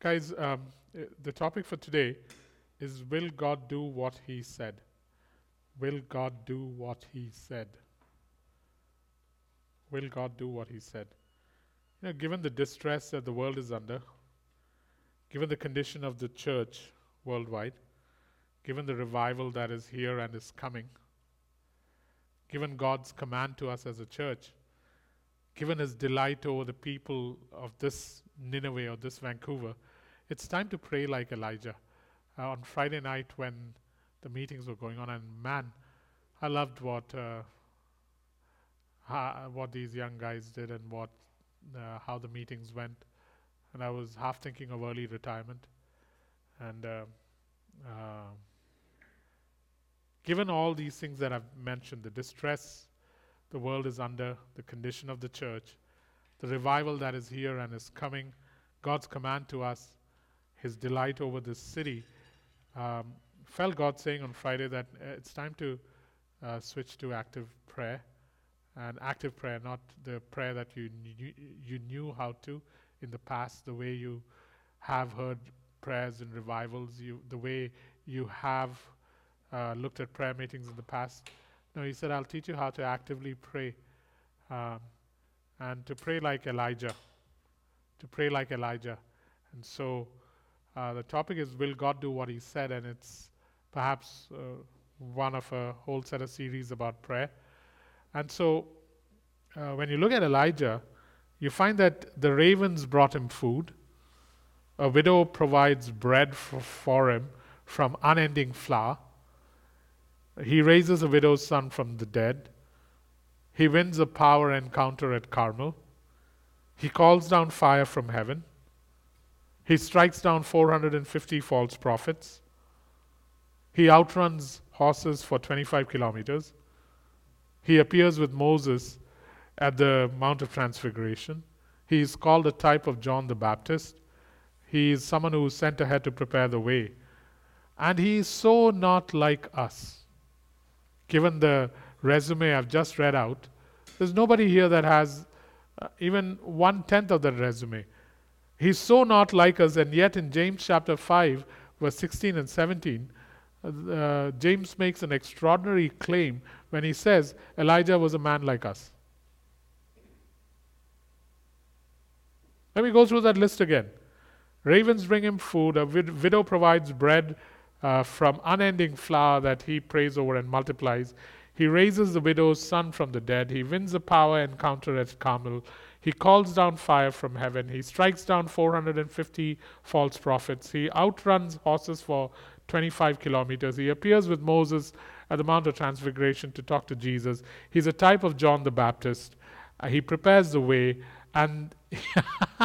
Guys, um, uh, the topic for today is Will God do what He said? Will God do what He said? Will God do what He said? You know, given the distress that the world is under, given the condition of the church worldwide, given the revival that is here and is coming, given God's command to us as a church, given His delight over the people of this Nineveh or this Vancouver, it's time to pray like Elijah. Uh, on Friday night, when the meetings were going on, and man, I loved what uh, what these young guys did and what uh, how the meetings went. And I was half thinking of early retirement. And uh, uh, given all these things that I've mentioned, the distress the world is under, the condition of the church, the revival that is here and is coming, God's command to us his delight over this city, um, felt God saying on Friday that uh, it's time to uh, switch to active prayer. And active prayer, not the prayer that you, knew, you knew how to in the past, the way you have heard prayers in revivals, you, the way you have uh, looked at prayer meetings in the past. No, he said, I'll teach you how to actively pray um, and to pray like Elijah. To pray like Elijah. And so uh, the topic is Will God do what He said? And it's perhaps uh, one of a whole set of series about prayer. And so uh, when you look at Elijah, you find that the ravens brought him food, a widow provides bread for, for him from unending flour. He raises a widow's son from the dead. He wins a power encounter at Carmel. He calls down fire from heaven. He strikes down 450 false prophets. He outruns horses for 25 kilometers. He appears with Moses at the Mount of Transfiguration. He is called a type of John the Baptist. He is someone who is sent ahead to prepare the way. And he is so not like us. Given the resume I've just read out, there's nobody here that has uh, even one tenth of that resume. He's so not like us, and yet in James chapter 5, verse 16 and 17, uh, James makes an extraordinary claim when he says Elijah was a man like us. Let me go through that list again. Ravens bring him food, a widow provides bread uh, from unending flour that he prays over and multiplies. He raises the widow's son from the dead. He wins the power encounter at Carmel. He calls down fire from heaven. He strikes down 450 false prophets. He outruns horses for 25 kilometers. He appears with Moses at the Mount of Transfiguration to talk to Jesus. He's a type of John the Baptist. Uh, he prepares the way, and,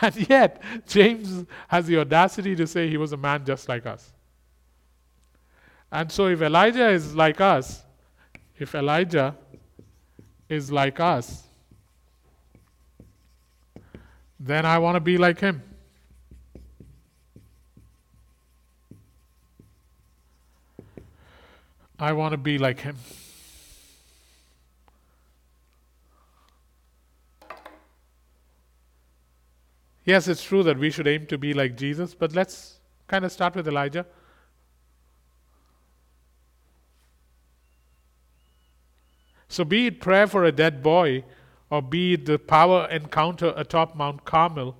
and yet, James has the audacity to say he was a man just like us. And so, if Elijah is like us, if Elijah is like us, then I want to be like him. I want to be like him. Yes, it's true that we should aim to be like Jesus, but let's kind of start with Elijah. So, be it prayer for a dead boy or be it the power encounter atop Mount Carmel,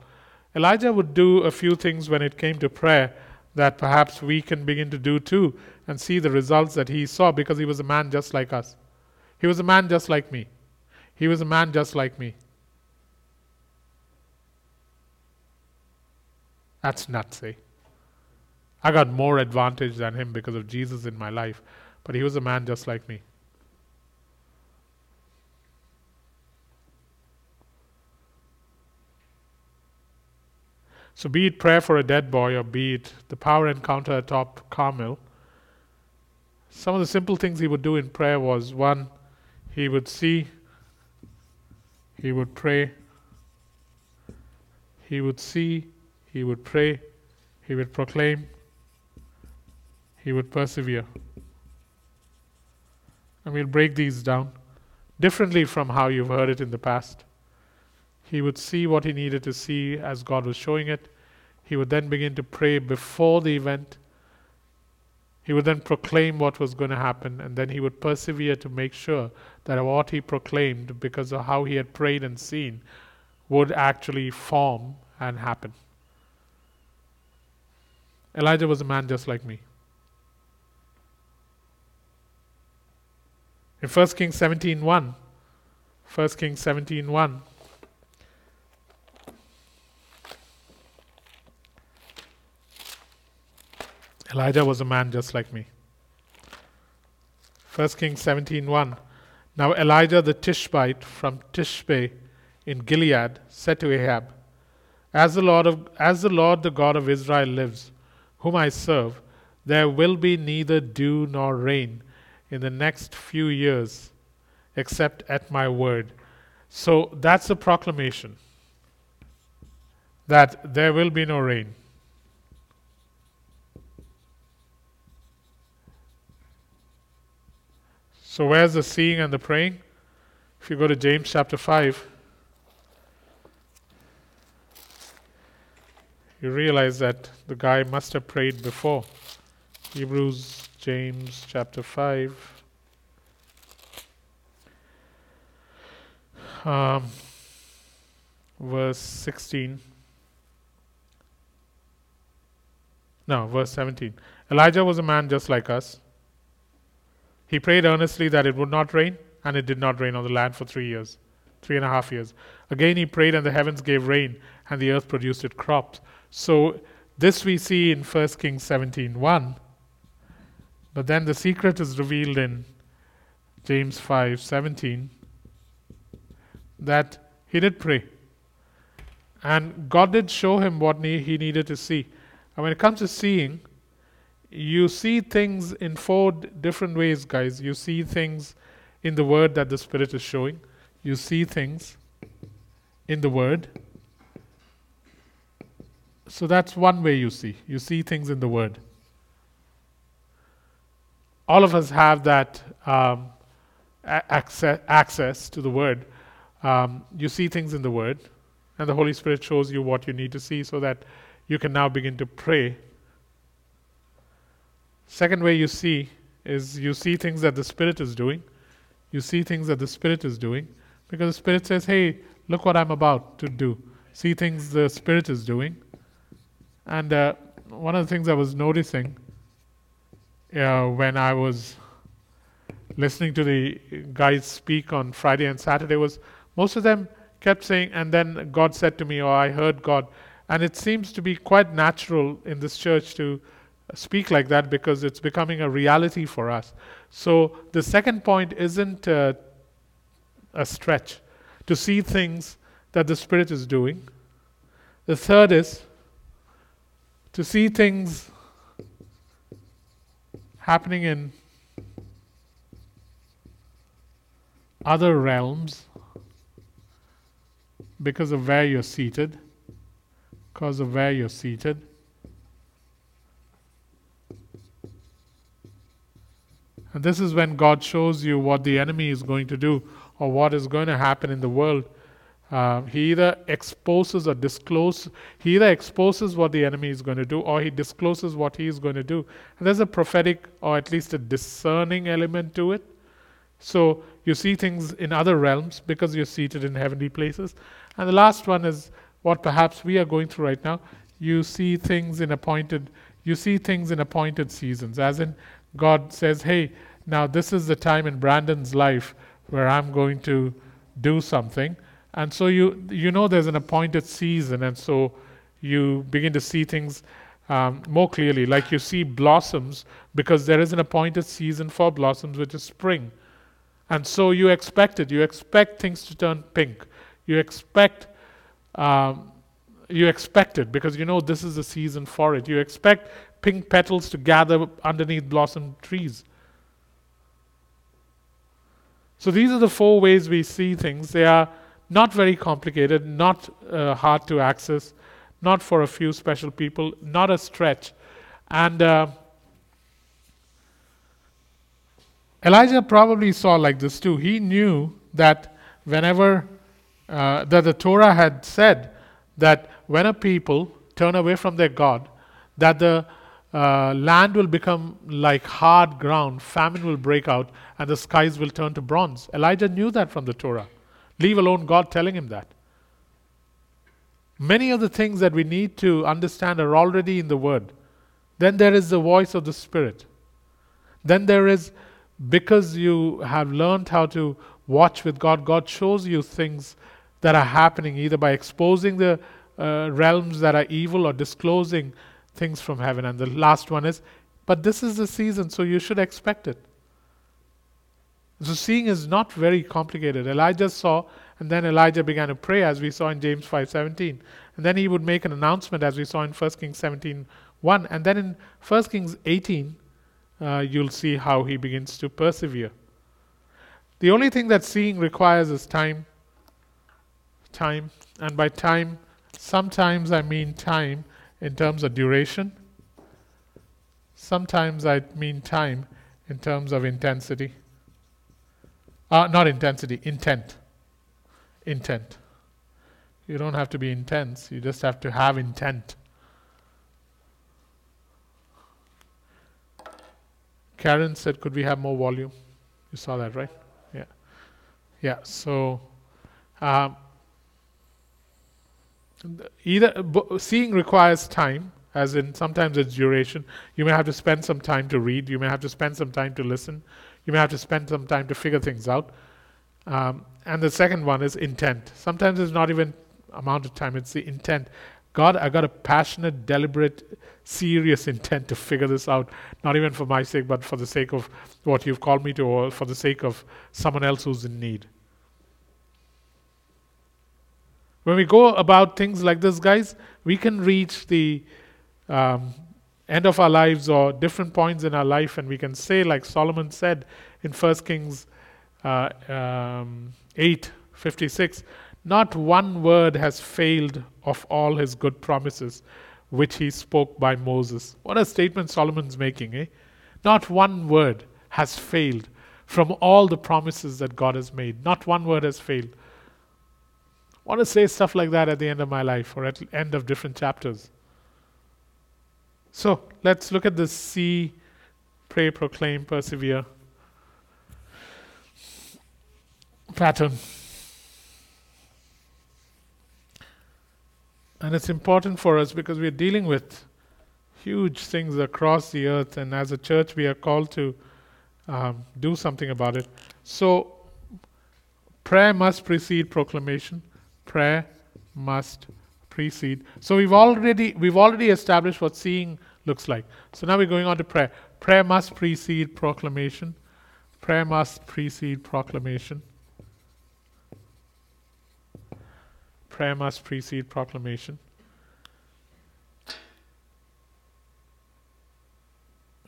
Elijah would do a few things when it came to prayer that perhaps we can begin to do too and see the results that he saw because he was a man just like us. He was a man just like me. He was a man just like me. That's nuts, eh? I got more advantage than him because of Jesus in my life, but he was a man just like me. So, be it prayer for a dead boy or be it the power encounter atop Carmel, some of the simple things he would do in prayer was one, he would see, he would pray, he would see, he would pray, he would proclaim, he would persevere. And we'll break these down differently from how you've heard it in the past. He would see what he needed to see as God was showing it. He would then begin to pray before the event. He would then proclaim what was going to happen, and then he would persevere to make sure that what he proclaimed, because of how he had prayed and seen, would actually form and happen. Elijah was a man just like me. In 1 Kings 17:1, 1 Kings 17:1, Elijah was a man just like me. 1 Kings 17:1. Now Elijah the Tishbite from Tishbe in Gilead said to Ahab, As the Lord of, as the Lord the God of Israel lives, whom I serve, there will be neither dew nor rain in the next few years except at my word. So that's a proclamation that there will be no rain. So, where's the seeing and the praying? If you go to James chapter 5, you realize that the guy must have prayed before. Hebrews, James chapter 5. Um, verse 16. No, verse 17. Elijah was a man just like us he prayed earnestly that it would not rain, and it did not rain on the land for three years, three and a half years. Again he prayed, and the heavens gave rain, and the earth produced its crops. So this we see in 1 Kings 17:1. But then the secret is revealed in James 5:17 that he did pray. And God did show him what he needed to see. And when it comes to seeing, you see things in four d- different ways, guys. You see things in the Word that the Spirit is showing, you see things in the Word. So that's one way you see. You see things in the Word. All of us have that um, access, access to the Word. Um, you see things in the Word, and the Holy Spirit shows you what you need to see so that you can now begin to pray Second way you see is you see things that the Spirit is doing. You see things that the Spirit is doing because the Spirit says, hey, look what I'm about to do. See things the Spirit is doing. And uh, one of the things I was noticing uh, when I was listening to the guys speak on Friday and Saturday was most of them kept saying, and then God said to me, or I heard God. And it seems to be quite natural in this church to speak like that because it's becoming a reality for us. So the second point isn't uh, a stretch to see things that the Spirit is doing. The third is to see things happening in other realms because of where you're seated, because of where you're seated. And this is when God shows you what the enemy is going to do or what is going to happen in the world. Uh, he either exposes or discloses, he either exposes what the enemy is going to do or he discloses what he is going to do. And there's a prophetic or at least a discerning element to it. So you see things in other realms because you're seated in heavenly places. And the last one is what perhaps we are going through right now. You see things in appointed you see things in appointed seasons, as in God says, Hey, now, this is the time in Brandon's life where I'm going to do something. And so you, you know there's an appointed season, and so you begin to see things um, more clearly. Like you see blossoms because there is an appointed season for blossoms, which is spring. And so you expect it. You expect things to turn pink. You expect um, you expect it because you know this is the season for it. You expect pink petals to gather underneath blossom trees. So these are the four ways we see things. They are not very complicated, not uh, hard to access, not for a few special people, not a stretch. And uh, Elijah probably saw like this too. He knew that whenever uh, that the Torah had said that when a people turn away from their God, that the uh, land will become like hard ground, famine will break out, and the skies will turn to bronze. Elijah knew that from the Torah, leave alone God telling him that. Many of the things that we need to understand are already in the Word. Then there is the voice of the Spirit. Then there is, because you have learned how to watch with God, God shows you things that are happening either by exposing the uh, realms that are evil or disclosing things from heaven. And the last one is, but this is the season, so you should expect it. So seeing is not very complicated. Elijah saw, and then Elijah began to pray, as we saw in James 5:17. And then he would make an announcement, as we saw in 1 Kings 17 1. And then in 1 Kings 18, uh, you'll see how he begins to persevere. The only thing that seeing requires is time. Time. And by time, sometimes I mean time in terms of duration. Sometimes I mean time in terms of intensity. Uh, not intensity, intent. Intent. You don't have to be intense, you just have to have intent. Karen said, Could we have more volume? You saw that, right? Yeah. Yeah, so um, either seeing requires time, as in sometimes it's duration. You may have to spend some time to read, you may have to spend some time to listen, you may have to spend some time to figure things out. Um, and the second one is intent. Sometimes it's not even amount of time, it's the intent. God, I got a passionate, deliberate, serious intent to figure this out, not even for my sake, but for the sake of what you've called me to, or for the sake of someone else who's in need. When we go about things like this, guys, we can reach the um, end of our lives or different points in our life, and we can say, like Solomon said in 1 Kings uh, um, 8 56, not one word has failed of all his good promises which he spoke by Moses. What a statement Solomon's making, eh? Not one word has failed from all the promises that God has made. Not one word has failed. Want to say stuff like that at the end of my life or at the end of different chapters. So let's look at this see, pray, proclaim, persevere pattern. And it's important for us because we're dealing with huge things across the earth, and as a church, we are called to um, do something about it. So, prayer must precede proclamation. Prayer must precede. So we've already we've already established what seeing looks like. So now we're going on to prayer. Prayer must precede proclamation. Prayer must precede proclamation. prayer must precede proclamation.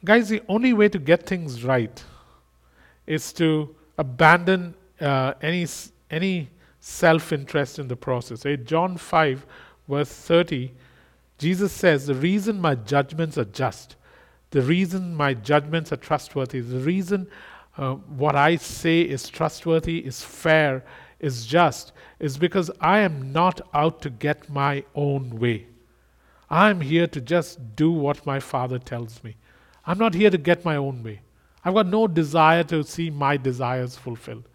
Guys, the only way to get things right is to abandon uh, any any self-interest in the process. John 5, verse 30, Jesus says, The reason my judgments are just, the reason my judgments are trustworthy, the reason uh, what I say is trustworthy, is fair, is just is because I am not out to get my own way. I'm here to just do what my Father tells me. I'm not here to get my own way. I've got no desire to see my desires fulfilled.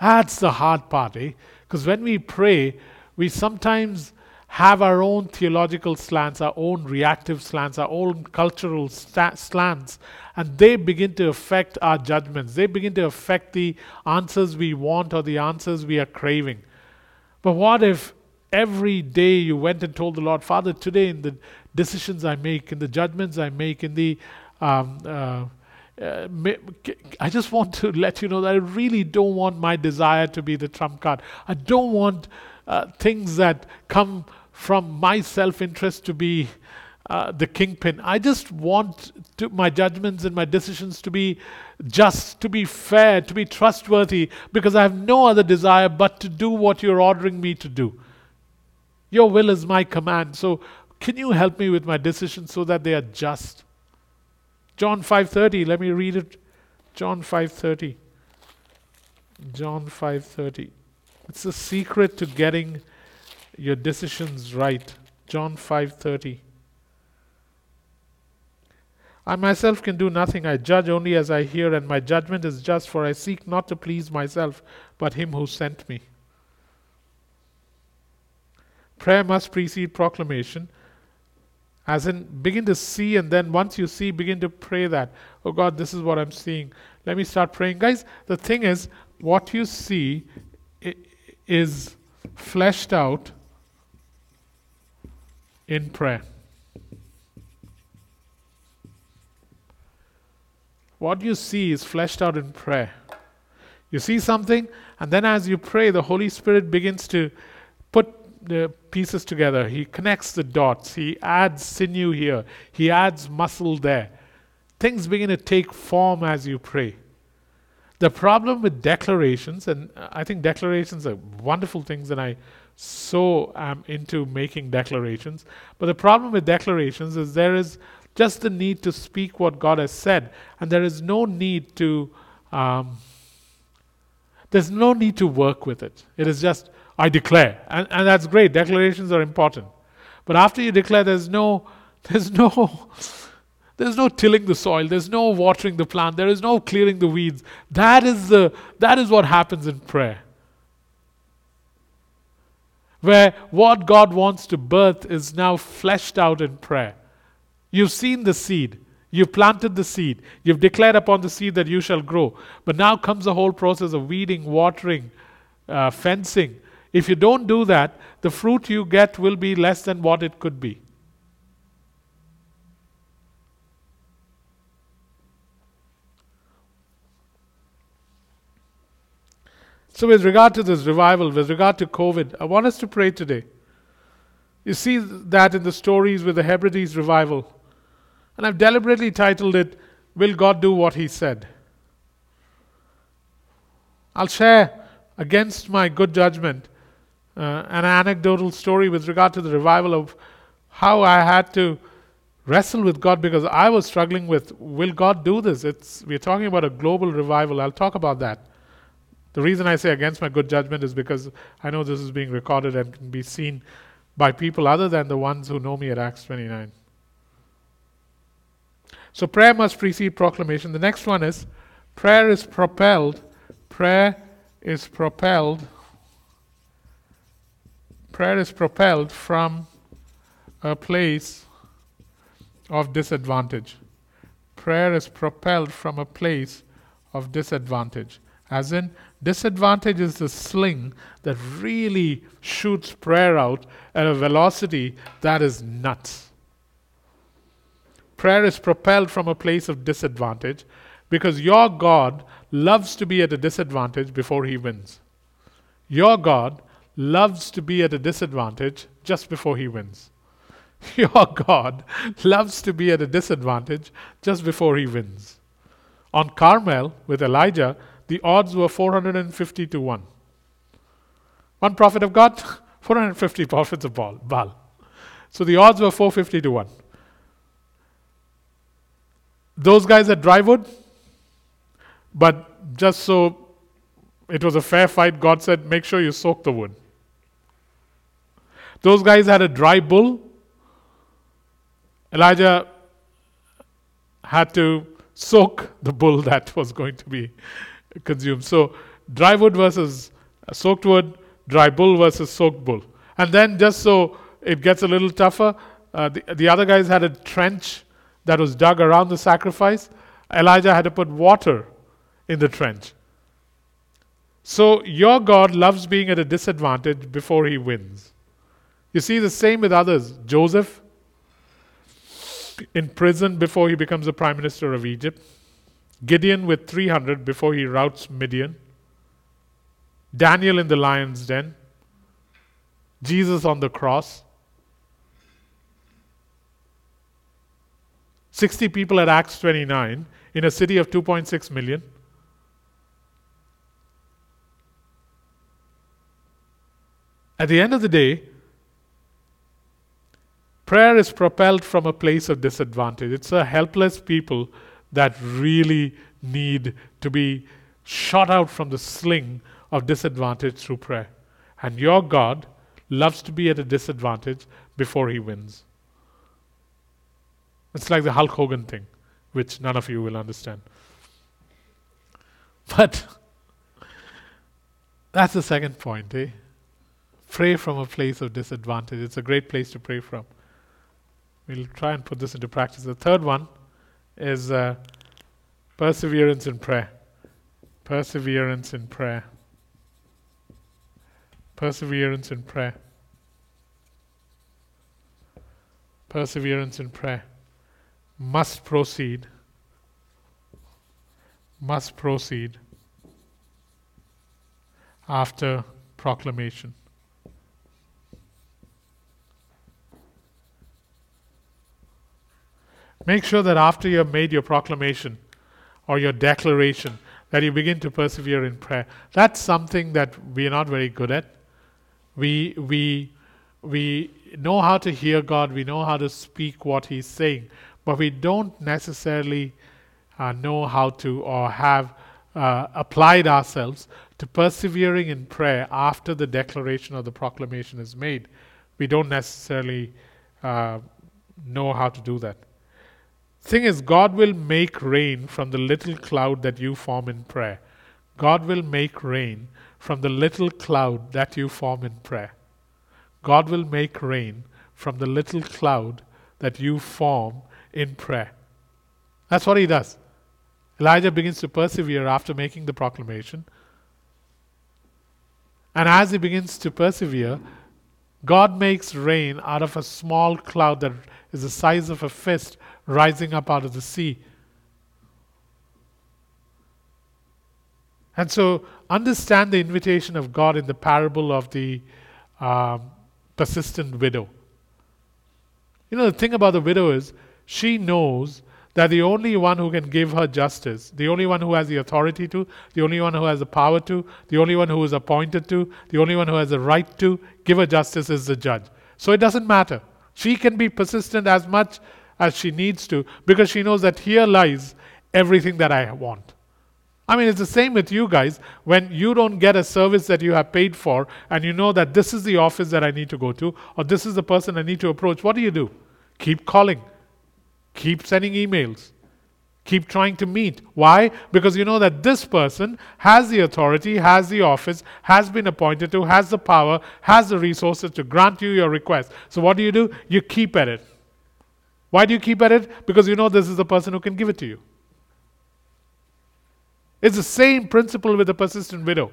That's the hard part, eh? Because when we pray, we sometimes have our own theological slants, our own reactive slants, our own cultural slants, and they begin to affect our judgments. They begin to affect the answers we want or the answers we are craving. But what if every day you went and told the Lord, Father, today in the decisions I make, in the judgments I make, in the um, uh, uh, I just want to let you know that I really don't want my desire to be the trump card. I don't want uh, things that come from my self interest to be uh, the kingpin. I just want to, my judgments and my decisions to be just, to be fair, to be trustworthy, because I have no other desire but to do what you're ordering me to do. Your will is my command. So, can you help me with my decisions so that they are just? John 5:30, let me read it. John 5:30. John 5:30. It's the secret to getting your decisions right. John 5:30. I myself can do nothing. I judge only as I hear, and my judgment is just, for I seek not to please myself, but him who sent me. Prayer must precede proclamation. As in, begin to see, and then once you see, begin to pray that, oh God, this is what I'm seeing. Let me start praying. Guys, the thing is, what you see is fleshed out in prayer. What you see is fleshed out in prayer. You see something, and then as you pray, the Holy Spirit begins to the pieces together. He connects the dots. He adds sinew here. He adds muscle there. Things begin to take form as you pray. The problem with declarations, and I think declarations are wonderful things, and I so am into making declarations. But the problem with declarations is there is just the need to speak what God has said, and there is no need to. Um, there's no need to work with it. It is just, I declare. And, and that's great. Declarations are important. But after you declare, there's no, there's no, there's no tilling the soil. There's no watering the plant. There is no clearing the weeds. That is the, that is what happens in prayer where what God wants to birth is now fleshed out in prayer. You've seen the seed. You've planted the seed. You've declared upon the seed that you shall grow. But now comes the whole process of weeding, watering, uh, fencing. If you don't do that, the fruit you get will be less than what it could be. So, with regard to this revival, with regard to COVID, I want us to pray today. You see that in the stories with the Hebrides revival. And I've deliberately titled it, Will God Do What He Said? I'll share against my good judgment uh, an anecdotal story with regard to the revival of how I had to wrestle with God because I was struggling with will God do this? It's we're talking about a global revival. I'll talk about that. The reason I say against my good judgment is because I know this is being recorded and can be seen by people other than the ones who know me at Acts 29. So prayer must precede proclamation. The next one is prayer is propelled. Prayer is propelled. Prayer is propelled from a place of disadvantage. Prayer is propelled from a place of disadvantage. As in, Disadvantage is the sling that really shoots prayer out at a velocity that is nuts. Prayer is propelled from a place of disadvantage because your God loves to be at a disadvantage before he wins. Your God loves to be at a disadvantage just before he wins. Your God loves to be at a disadvantage just before he wins. On Carmel with Elijah, the odds were 450 to 1. One prophet of God, 450 prophets of Baal. So the odds were 450 to 1. Those guys had dry wood, but just so it was a fair fight, God said, make sure you soak the wood. Those guys had a dry bull. Elijah had to soak the bull that was going to be consumed. So dry wood versus soaked wood, dry bull versus soaked bull. And then just so it gets a little tougher, uh, the, the other guys had a trench that was dug around the sacrifice. Elijah had to put water in the trench. So your God loves being at a disadvantage before he wins. You see the same with others. Joseph in prison before he becomes the prime minister of Egypt. Gideon with 300 before he routs Midian, Daniel in the lion's den, Jesus on the cross, 60 people at Acts 29 in a city of 2.6 million. At the end of the day, prayer is propelled from a place of disadvantage. It's a helpless people that really need to be shot out from the sling of disadvantage through prayer. And your God loves to be at a disadvantage before he wins. It's like the Hulk Hogan thing, which none of you will understand. But that's the second point, eh? Pray from a place of disadvantage. It's a great place to pray from. We'll try and put this into practice. The third one is uh, perseverance in prayer. Perseverance in prayer. Perseverance in prayer. Perseverance in prayer. Must proceed. Must proceed after proclamation. Make sure that after you have made your proclamation or your declaration, that you begin to persevere in prayer. That's something that we are not very good at. We, we, we know how to hear God, we know how to speak what He's saying, but we don't necessarily uh, know how to or have uh, applied ourselves to persevering in prayer after the declaration or the proclamation is made. We don't necessarily uh, know how to do that. Thing is, God will make rain from the little cloud that you form in prayer. God will make rain from the little cloud that you form in prayer. God will make rain from the little cloud that you form in prayer. That's what he does. Elijah begins to persevere after making the proclamation. And as he begins to persevere, God makes rain out of a small cloud that is the size of a fist rising up out of the sea. And so, understand the invitation of God in the parable of the um, persistent widow. You know, the thing about the widow is she knows that the only one who can give her justice, the only one who has the authority to, the only one who has the power to, the only one who is appointed to, the only one who has the right to give her justice is the judge. So it doesn't matter. She can be persistent as much as she needs to because she knows that here lies everything that I want. I mean, it's the same with you guys. When you don't get a service that you have paid for and you know that this is the office that I need to go to or this is the person I need to approach, what do you do? Keep calling, keep sending emails, keep trying to meet. Why? Because you know that this person has the authority, has the office, has been appointed to, has the power, has the resources to grant you your request. So, what do you do? You keep at it. Why do you keep at it? Because you know this is the person who can give it to you. It's the same principle with the persistent widow.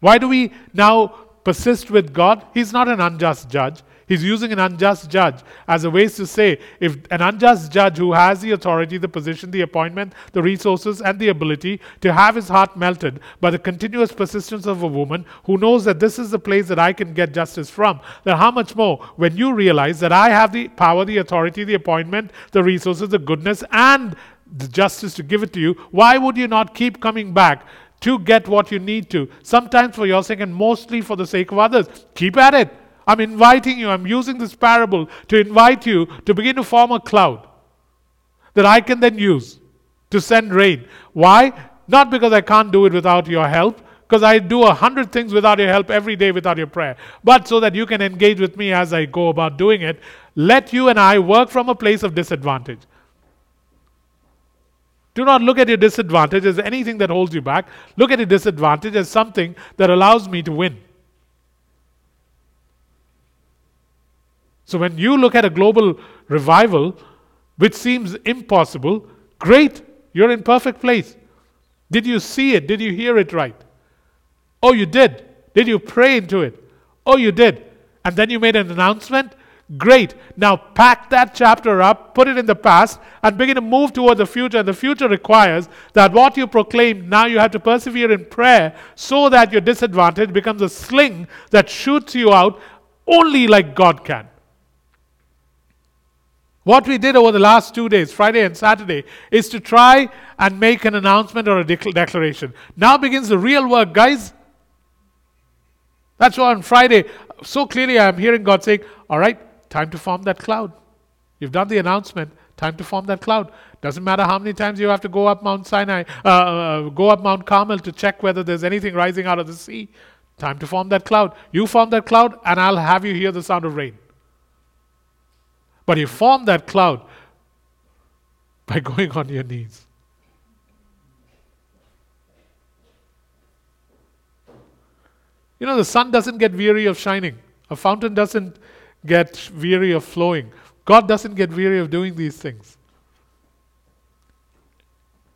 Why do we now persist with God? He's not an unjust judge. He's using an unjust judge as a way to say if an unjust judge who has the authority, the position, the appointment, the resources, and the ability to have his heart melted by the continuous persistence of a woman who knows that this is the place that I can get justice from, then how much more when you realize that I have the power, the authority, the appointment, the resources, the goodness, and the justice to give it to you, why would you not keep coming back to get what you need to? Sometimes for your sake and mostly for the sake of others. Keep at it. I'm inviting you, I'm using this parable to invite you to begin to form a cloud that I can then use to send rain. Why? Not because I can't do it without your help, because I do a hundred things without your help every day without your prayer, but so that you can engage with me as I go about doing it. Let you and I work from a place of disadvantage. Do not look at your disadvantage as anything that holds you back. Look at your disadvantage as something that allows me to win. So when you look at a global revival, which seems impossible, great, you're in perfect place. Did you see it? Did you hear it right? Oh, you did. Did you pray into it? Oh, you did. And then you made an announcement? Great. Now pack that chapter up, put it in the past, and begin to move toward the future. And the future requires that what you proclaim, now you have to persevere in prayer so that your disadvantage becomes a sling that shoots you out only like God can. What we did over the last two days, Friday and Saturday, is to try and make an announcement or a declaration. Now begins the real work, guys. That's why on Friday, so clearly I'm hearing God saying, All right, Time to form that cloud. You've done the announcement. Time to form that cloud. Doesn't matter how many times you have to go up Mount Sinai, uh, uh, go up Mount Carmel to check whether there's anything rising out of the sea. Time to form that cloud. You form that cloud, and I'll have you hear the sound of rain. But you form that cloud by going on your knees. You know, the sun doesn't get weary of shining, a fountain doesn't get weary of flowing. God doesn't get weary of doing these things.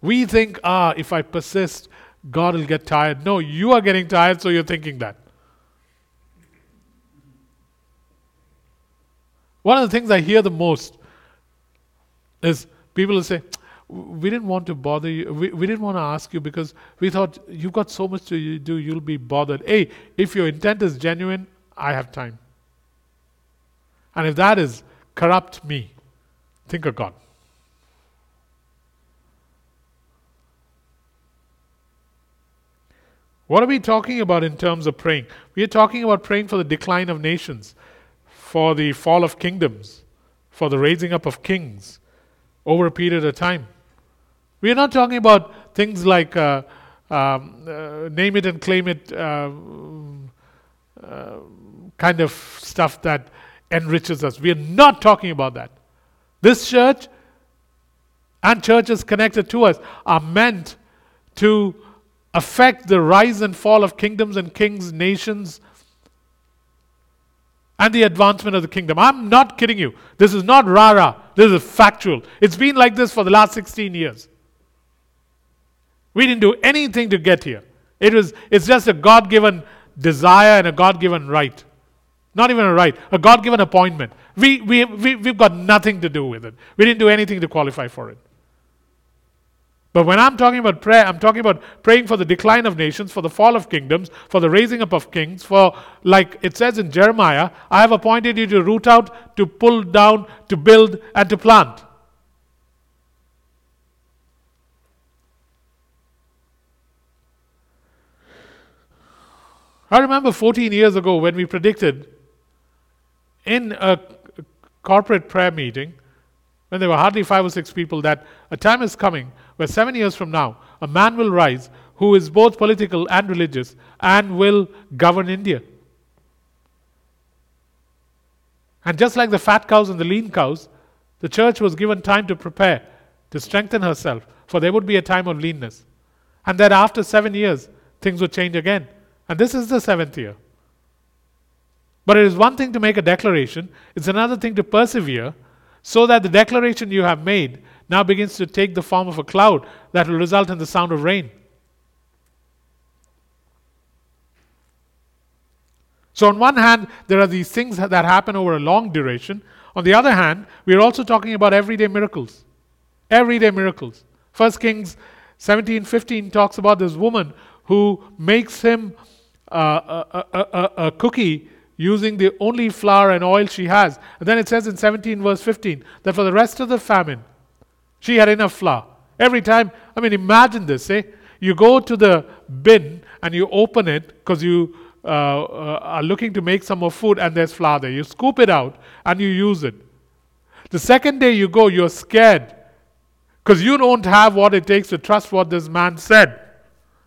We think, ah, if I persist, God will get tired. No, you are getting tired, so you're thinking that. One of the things I hear the most is people will say, we didn't want to bother you. We, we didn't want to ask you because we thought you've got so much to do, you'll be bothered. Hey, if your intent is genuine, I have time. And if that is corrupt me, think of God. What are we talking about in terms of praying? We are talking about praying for the decline of nations, for the fall of kingdoms, for the raising up of kings over a period of time. We are not talking about things like uh, um, uh, name it and claim it uh, uh, kind of stuff that enriches us. We are not talking about that. This church and churches connected to us are meant to affect the rise and fall of kingdoms and kings, nations, and the advancement of the kingdom. I'm not kidding you. This is not rara. This is factual. It's been like this for the last 16 years. We didn't do anything to get here. It was, it's just a God given desire and a God given right. Not even a right, a God given appointment. We, we, we, we've got nothing to do with it. We didn't do anything to qualify for it. But when I'm talking about prayer, I'm talking about praying for the decline of nations, for the fall of kingdoms, for the raising up of kings, for, like it says in Jeremiah, I have appointed you to root out, to pull down, to build, and to plant. I remember 14 years ago when we predicted in a corporate prayer meeting, when there were hardly five or six people, that a time is coming where seven years from now, a man will rise who is both political and religious and will govern India. And just like the fat cows and the lean cows, the church was given time to prepare, to strengthen herself, for there would be a time of leanness. And that after seven years, things would change again. And this is the seventh year. But it is one thing to make a declaration, it's another thing to persevere so that the declaration you have made now begins to take the form of a cloud that will result in the sound of rain. So, on one hand, there are these things that happen over a long duration. On the other hand, we are also talking about everyday miracles. Everyday miracles. First Kings 17 15 talks about this woman who makes him uh, a, a, a, a, cookie using the only flour and oil she has. And then it says in 17 verse 15 that for the rest of the famine, she had enough flour. Every time, I mean, imagine this, eh? You go to the bin and you open it because you uh, uh, are looking to make some more food and there's flour there. You scoop it out and you use it. The second day you go, you're scared because you don't have what it takes to trust what this man said.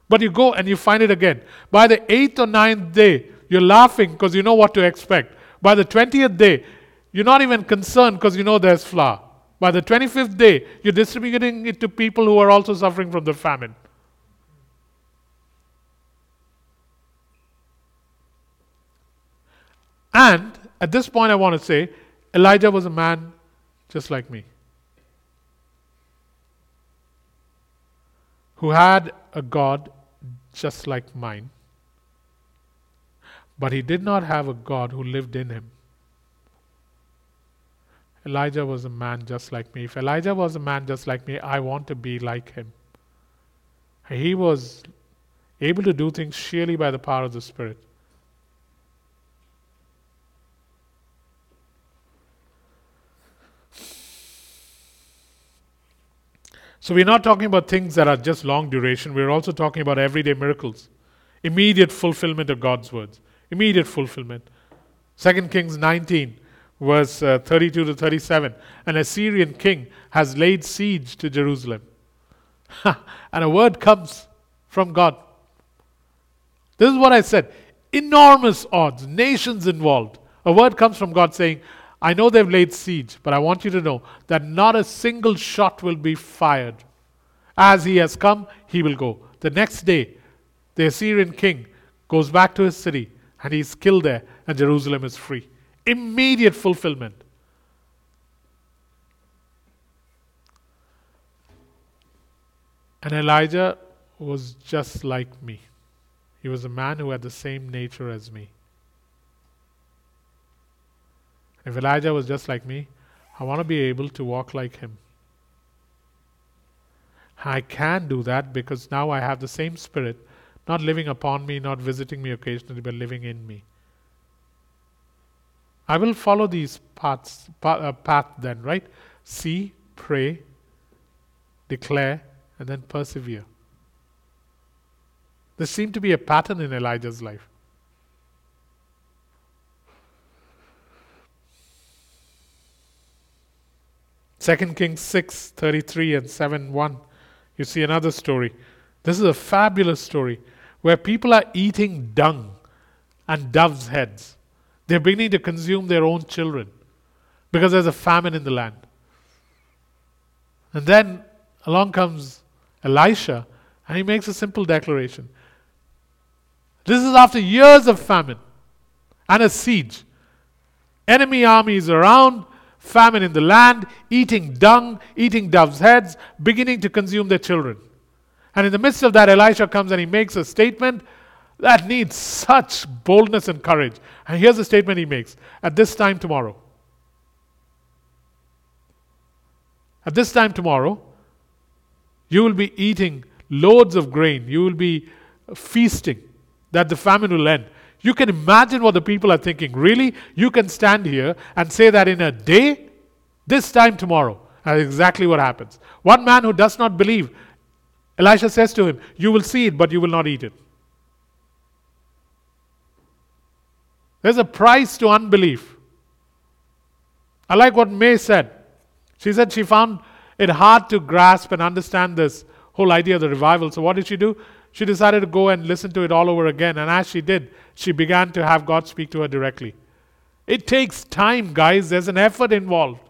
But you go and you find it again. By the eighth or ninth day, you're laughing because you know what to expect. By the 20th day, you're not even concerned because you know there's flour. By the 25th day, you're distributing it to people who are also suffering from the famine. And at this point, I want to say Elijah was a man just like me who had a God just like mine. But he did not have a God who lived in him. Elijah was a man just like me. If Elijah was a man just like me, I want to be like him. He was able to do things sheerly by the power of the Spirit. So we're not talking about things that are just long duration. We're also talking about everyday miracles, immediate fulfillment of God's words, immediate fulfillment. 2 Kings 19, verse uh, 32 to 37. An Assyrian king has laid siege to Jerusalem. and a word comes from God. This is what I said enormous odds, nations involved. A word comes from God saying, I know they've laid siege, but I want you to know that not a single shot will be fired. As he has come, he will go. The next day, the Assyrian king goes back to his city and he's killed there, and Jerusalem is free. Immediate fulfillment. And Elijah was just like me. He was a man who had the same nature as me. If Elijah was just like me, I want to be able to walk like him. I can do that because now I have the same spirit, not living upon me, not visiting me occasionally, but living in me. I will follow these paths, path, uh, path then, right? See, pray, declare, and then persevere. There seemed to be a pattern in Elijah's life. Second Kings 6 33 and 7 1. You see another story. This is a fabulous story where people are eating dung and doves' heads. They're beginning to consume their own children because there's a famine in the land. And then along comes Elisha and he makes a simple declaration. This is after years of famine and a siege. Enemy armies around, famine in the land, eating dung, eating doves' heads, beginning to consume their children. And in the midst of that, Elisha comes and he makes a statement that needs such boldness and courage. And here's the statement he makes At this time tomorrow, at this time tomorrow, you will be eating loads of grain, you will be feasting, that the famine will end. You can imagine what the people are thinking. Really? You can stand here and say that in a day, this time tomorrow. That's exactly what happens. One man who does not believe, Elisha says to him, You will see it, but you will not eat it. There's a price to unbelief. I like what May said. She said she found it hard to grasp and understand this whole idea of the revival. So, what did she do? She decided to go and listen to it all over again. And as she did, she began to have God speak to her directly. It takes time, guys, there's an effort involved.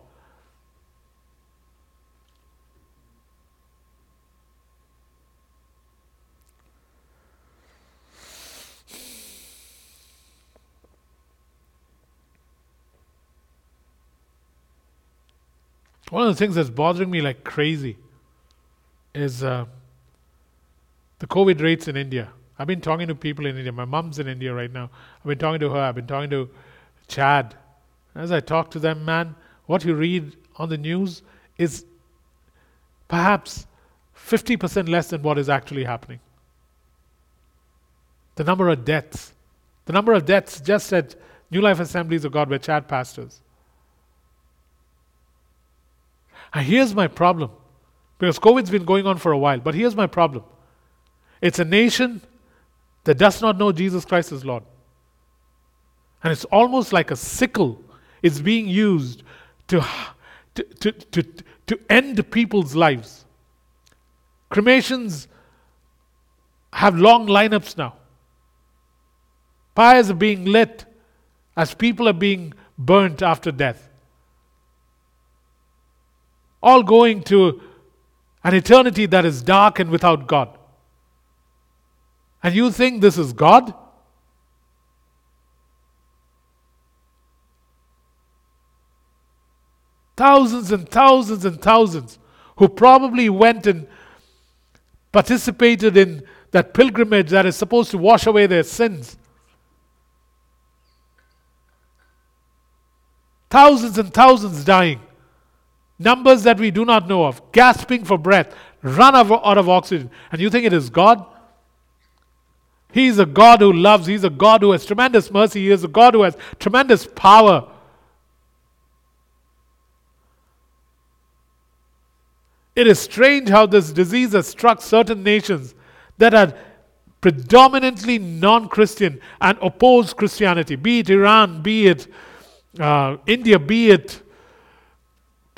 One of the things that's bothering me like crazy is uh, the COVID rates in India. I've been talking to people in India. My mom's in India right now. I've been talking to her. I've been talking to Chad. As I talk to them, man, what you read on the news is perhaps 50% less than what is actually happening. The number of deaths, the number of deaths just at New Life Assemblies of God, where Chad pastors. And Ah, here's my problem because COVID's been going on for a while, but here's my problem it's a nation that does not know Jesus Christ as Lord. And it's almost like a sickle is being used to, to, to, to, to end people's lives. Cremations have long lineups now. Fires are being lit as people are being burnt after death. All going to an eternity that is dark and without God. And you think this is God? Thousands and thousands and thousands who probably went and participated in that pilgrimage that is supposed to wash away their sins. Thousands and thousands dying. Numbers that we do not know of, gasping for breath, run out of oxygen. And you think it is God? He's a God who loves. He's a God who has tremendous mercy. He is a God who has tremendous power. It is strange how this disease has struck certain nations that are predominantly non Christian and oppose Christianity, be it Iran, be it uh, India, be it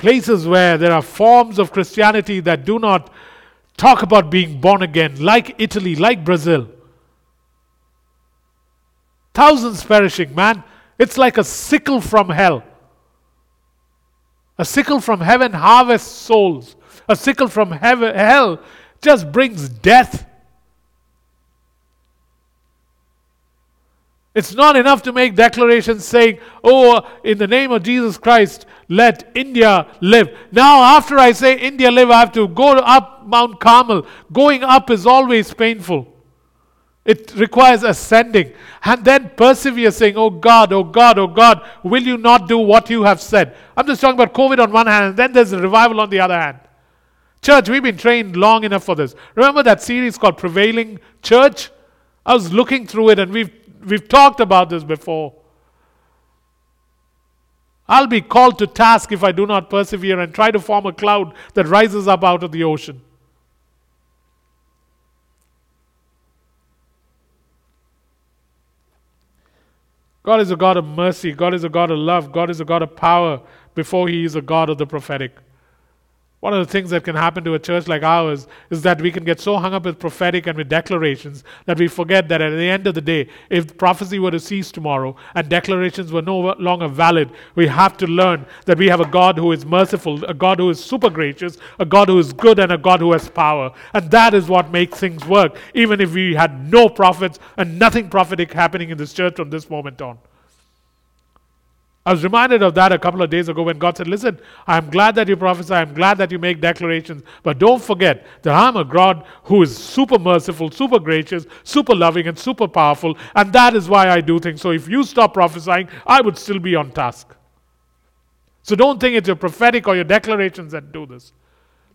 places where there are forms of Christianity that do not talk about being born again, like Italy, like Brazil. Thousands perishing, man. It's like a sickle from hell. A sickle from heaven harvests souls. A sickle from heaven, hell just brings death. It's not enough to make declarations saying, Oh, in the name of Jesus Christ, let India live. Now, after I say India live, I have to go up Mount Carmel. Going up is always painful. It requires ascending and then persevere, saying, Oh God, oh God, oh God, will you not do what you have said? I'm just talking about COVID on one hand, and then there's a revival on the other hand. Church, we've been trained long enough for this. Remember that series called Prevailing Church? I was looking through it, and we've, we've talked about this before. I'll be called to task if I do not persevere and try to form a cloud that rises up out of the ocean. God is a God of mercy. God is a God of love. God is a God of power before He is a God of the prophetic. One of the things that can happen to a church like ours is that we can get so hung up with prophetic and with declarations that we forget that at the end of the day, if prophecy were to cease tomorrow and declarations were no longer valid, we have to learn that we have a God who is merciful, a God who is super gracious, a God who is good, and a God who has power. And that is what makes things work, even if we had no prophets and nothing prophetic happening in this church from this moment on. I was reminded of that a couple of days ago when God said, Listen, I'm glad that you prophesy, I'm glad that you make declarations, but don't forget that I'm a God who is super merciful, super gracious, super loving, and super powerful, and that is why I do things. So if you stop prophesying, I would still be on task. So don't think it's your prophetic or your declarations that do this.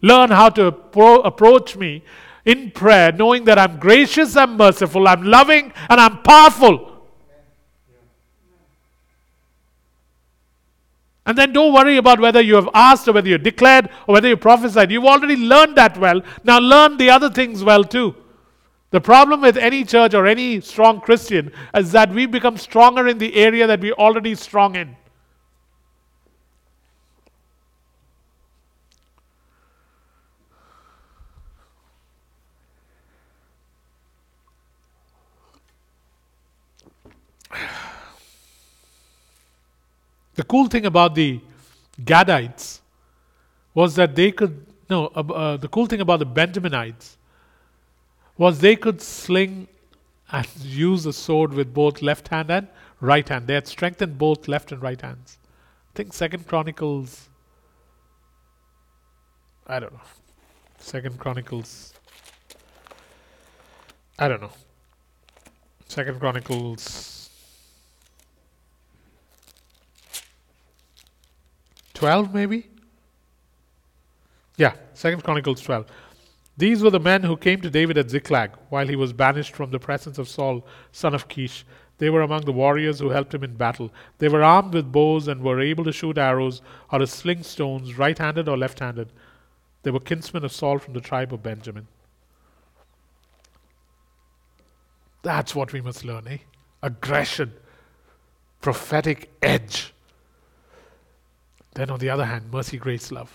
Learn how to pro- approach me in prayer, knowing that I'm gracious, I'm merciful, I'm loving, and I'm powerful. And then don't worry about whether you have asked or whether you declared or whether you prophesied. You've already learned that well. Now learn the other things well too. The problem with any church or any strong Christian is that we become stronger in the area that we're already strong in. The cool thing about the Gadites was that they could, no, uh, uh, the cool thing about the Benjaminites was they could sling and use a sword with both left hand and right hand. They had strengthened both left and right hands. I think Second Chronicles, I don't know. Second Chronicles, I don't know. Second Chronicles 12 maybe? Yeah, Second Chronicles 12. These were the men who came to David at Ziklag while he was banished from the presence of Saul, son of Kish. They were among the warriors who helped him in battle. They were armed with bows and were able to shoot arrows or to sling stones, right handed or left handed. They were kinsmen of Saul from the tribe of Benjamin. That's what we must learn, eh? Aggression, prophetic edge. Then, on the other hand, mercy, grace, love.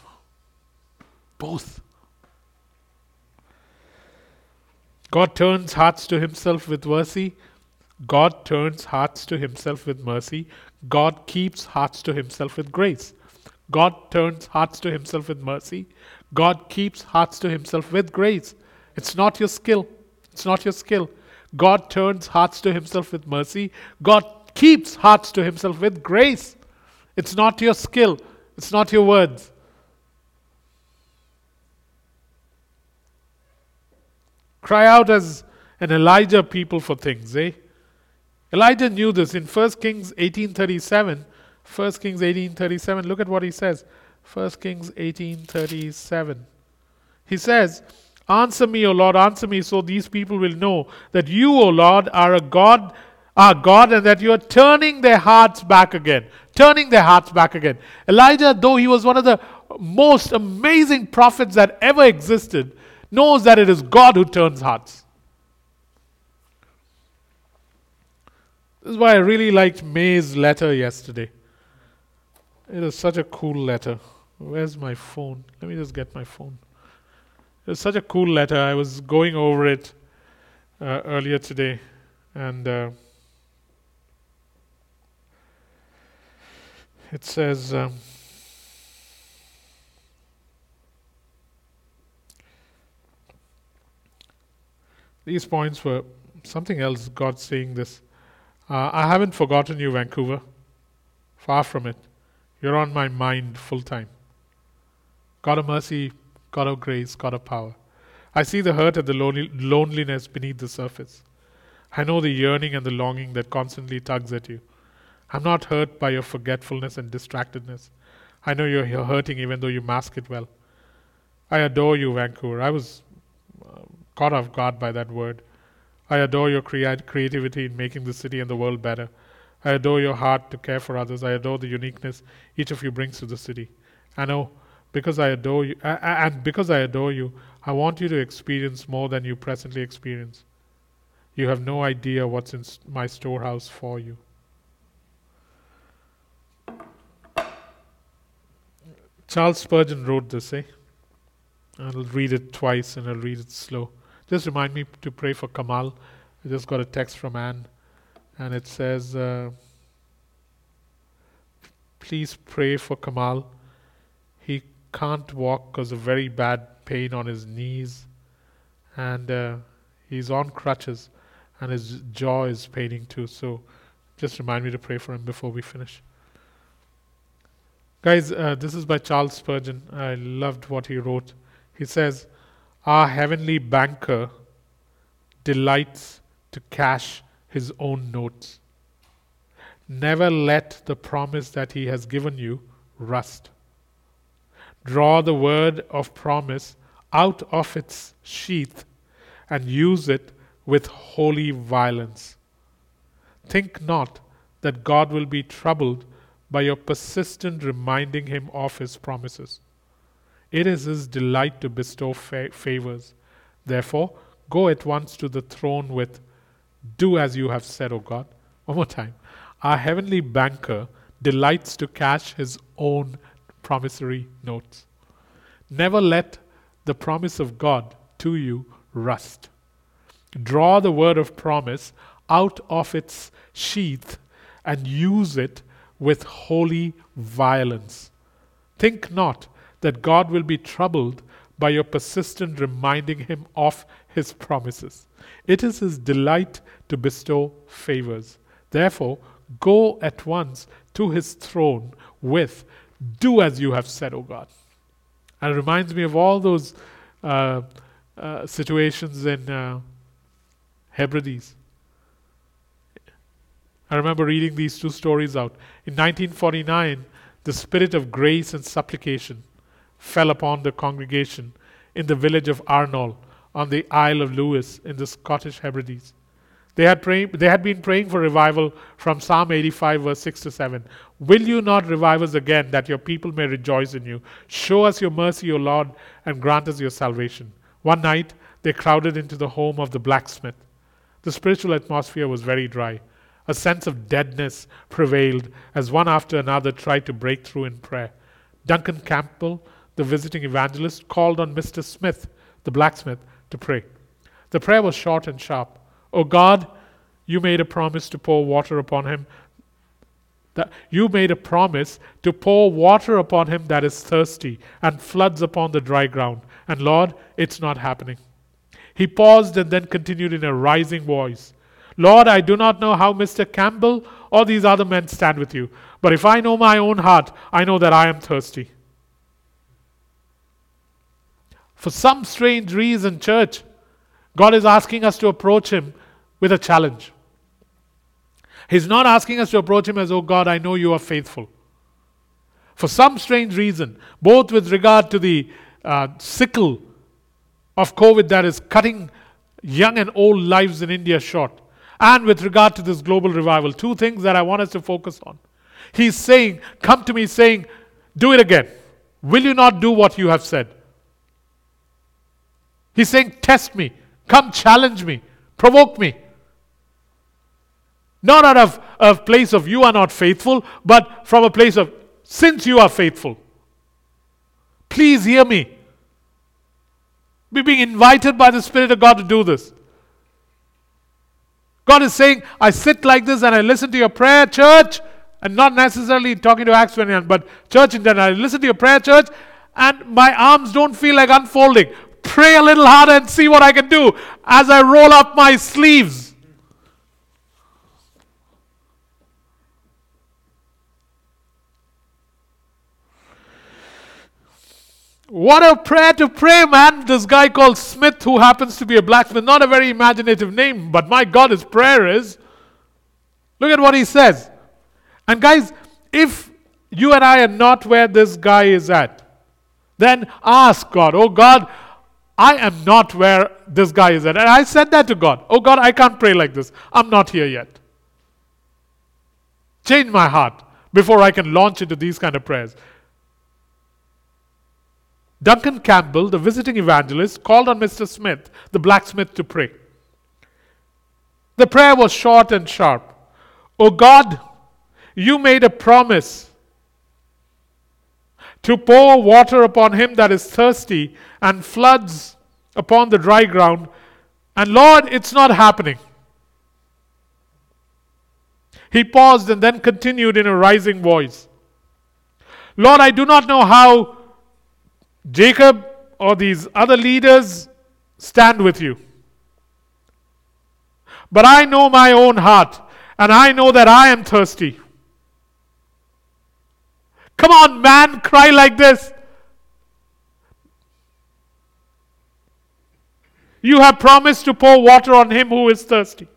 Both. God turns hearts to Himself with mercy. God turns hearts to Himself with mercy. God keeps hearts to Himself with grace. God turns hearts to Himself with mercy. God keeps hearts to Himself with grace. It's not your skill. It's not your skill. God turns hearts to Himself with mercy. God keeps hearts to Himself with grace. It's not your skill. It's not your words. Cry out as an Elijah people for things, eh? Elijah knew this in 1 Kings 18:37. 1 Kings 18:37. Look at what he says. 1 Kings 18:37. He says, "Answer me, O Lord, answer me, so these people will know that you, O Lord, are a God, are God, and that you are turning their hearts back again turning their hearts back again. Elijah, though he was one of the most amazing prophets that ever existed, knows that it is God who turns hearts. This is why I really liked May's letter yesterday. It was such a cool letter. Where's my phone? Let me just get my phone. It was such a cool letter. I was going over it uh, earlier today, and uh, it says. Um, these points were something else, God saying this. Uh, I haven't forgotten you, Vancouver. Far from it. You're on my mind full time. God of mercy, God of grace, God of power. I see the hurt and the lonely, loneliness beneath the surface. I know the yearning and the longing that constantly tugs at you. I'm not hurt by your forgetfulness and distractedness. I know you're, hurting even though you mask it well. I adore you, Vancouver. I was uh, caught off guard by that word. I adore your crea- creativity in making the city and the world better. I adore your heart to care for others. I adore the uniqueness each of you brings to the city. I know because I adore you, uh, and because I adore you, I want you to experience more than you presently experience. You have no idea what's in my storehouse for you. Charles Spurgeon wrote this, eh? I'll read it twice and I'll read it slow. Just remind me to pray for Kamal. I just got a text from Anne, and it says, uh, Please pray for Kamal. He can't walk because of very bad pain on his knees, and uh, he's on crutches, and his jaw is paining too. So just remind me to pray for him before we finish. Guys, uh, this is by Charles Spurgeon. I loved what he wrote. He says, Our heavenly banker delights to cash his own notes. Never let the promise that he has given you rust. Draw the word of promise out of its sheath and use it with holy violence. Think not that God will be troubled by your persistent reminding him of his promises. It is his delight to bestow fa- favors. Therefore, go at once to the throne with, Do as you have said, O God. One more time. Our heavenly banker delights to cash his own promissory notes. Never let the promise of God to you rust. Draw the word of promise out of its sheath and use it with holy violence. Think not that God will be troubled by your persistent reminding him of his promises. It is his delight to bestow favors. Therefore, go at once to his throne with, Do as you have said, O God. And it reminds me of all those uh, uh, situations in uh, Hebrides. I remember reading these two stories out. In 1949, the spirit of grace and supplication fell upon the congregation in the village of Arnol on the Isle of Lewis in the Scottish Hebrides. They had, pray, they had been praying for revival from Psalm 85, verse 6 to 7. Will you not revive us again, that your people may rejoice in you? Show us your mercy, O Lord, and grant us your salvation. One night, they crowded into the home of the blacksmith. The spiritual atmosphere was very dry. A sense of deadness prevailed as one after another tried to break through in prayer. Duncan Campbell, the visiting evangelist, called on Mr. Smith, the blacksmith, to pray. The prayer was short and sharp. O God, you made a promise to pour water upon him. That you made a promise to pour water upon him that is thirsty and floods upon the dry ground. And Lord, it's not happening. He paused and then continued in a rising voice. Lord, I do not know how Mr. Campbell or these other men stand with you, but if I know my own heart, I know that I am thirsty. For some strange reason, church, God is asking us to approach Him with a challenge. He's not asking us to approach Him as, Oh God, I know you are faithful. For some strange reason, both with regard to the uh, sickle of COVID that is cutting young and old lives in India short, and with regard to this global revival. Two things that I want us to focus on. He's saying, Come to me, saying, Do it again. Will you not do what you have said? He's saying, Test me. Come challenge me. Provoke me. Not out of a place of you are not faithful, but from a place of since you are faithful. Please hear me. We're being invited by the Spirit of God to do this. God is saying, I sit like this and I listen to your prayer, church, and not necessarily talking to Acts 21, but church in general. I listen to your prayer, church, and my arms don't feel like unfolding. pray a little harder and see what I can do as I roll up my sleeves. What a prayer to pray, man. This guy called Smith, who happens to be a blacksmith, not a very imaginative name, but my God, his prayer is. Look at what he says. And guys, if you and I are not where this guy is at, then ask God, oh God, I am not where this guy is at. And I said that to God. Oh God, I can't pray like this. I'm not here yet. Change my heart before I can launch into these kind of prayers. Duncan Campbell, the visiting evangelist, called on Mr. Smith, the blacksmith, to pray. The prayer was short and sharp. Oh God, you made a promise to pour water upon him that is thirsty and floods upon the dry ground. And Lord, it's not happening. He paused and then continued in a rising voice Lord, I do not know how Jacob or these other leaders stand with you. But I know my own heart, and I know that I am thirsty. Come on, man, cry like this. You have promised to pour water on him who is thirsty.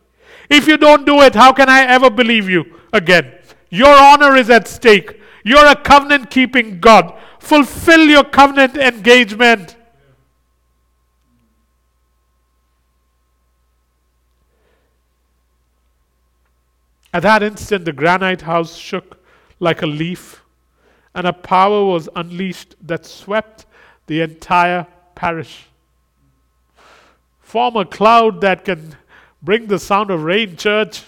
If you don't do it, how can I ever believe you again? Your honor is at stake. You're a covenant keeping God. Fulfill your covenant engagement. At that instant, the granite house shook like a leaf, and a power was unleashed that swept the entire parish. Form a cloud that can bring the sound of rain, church.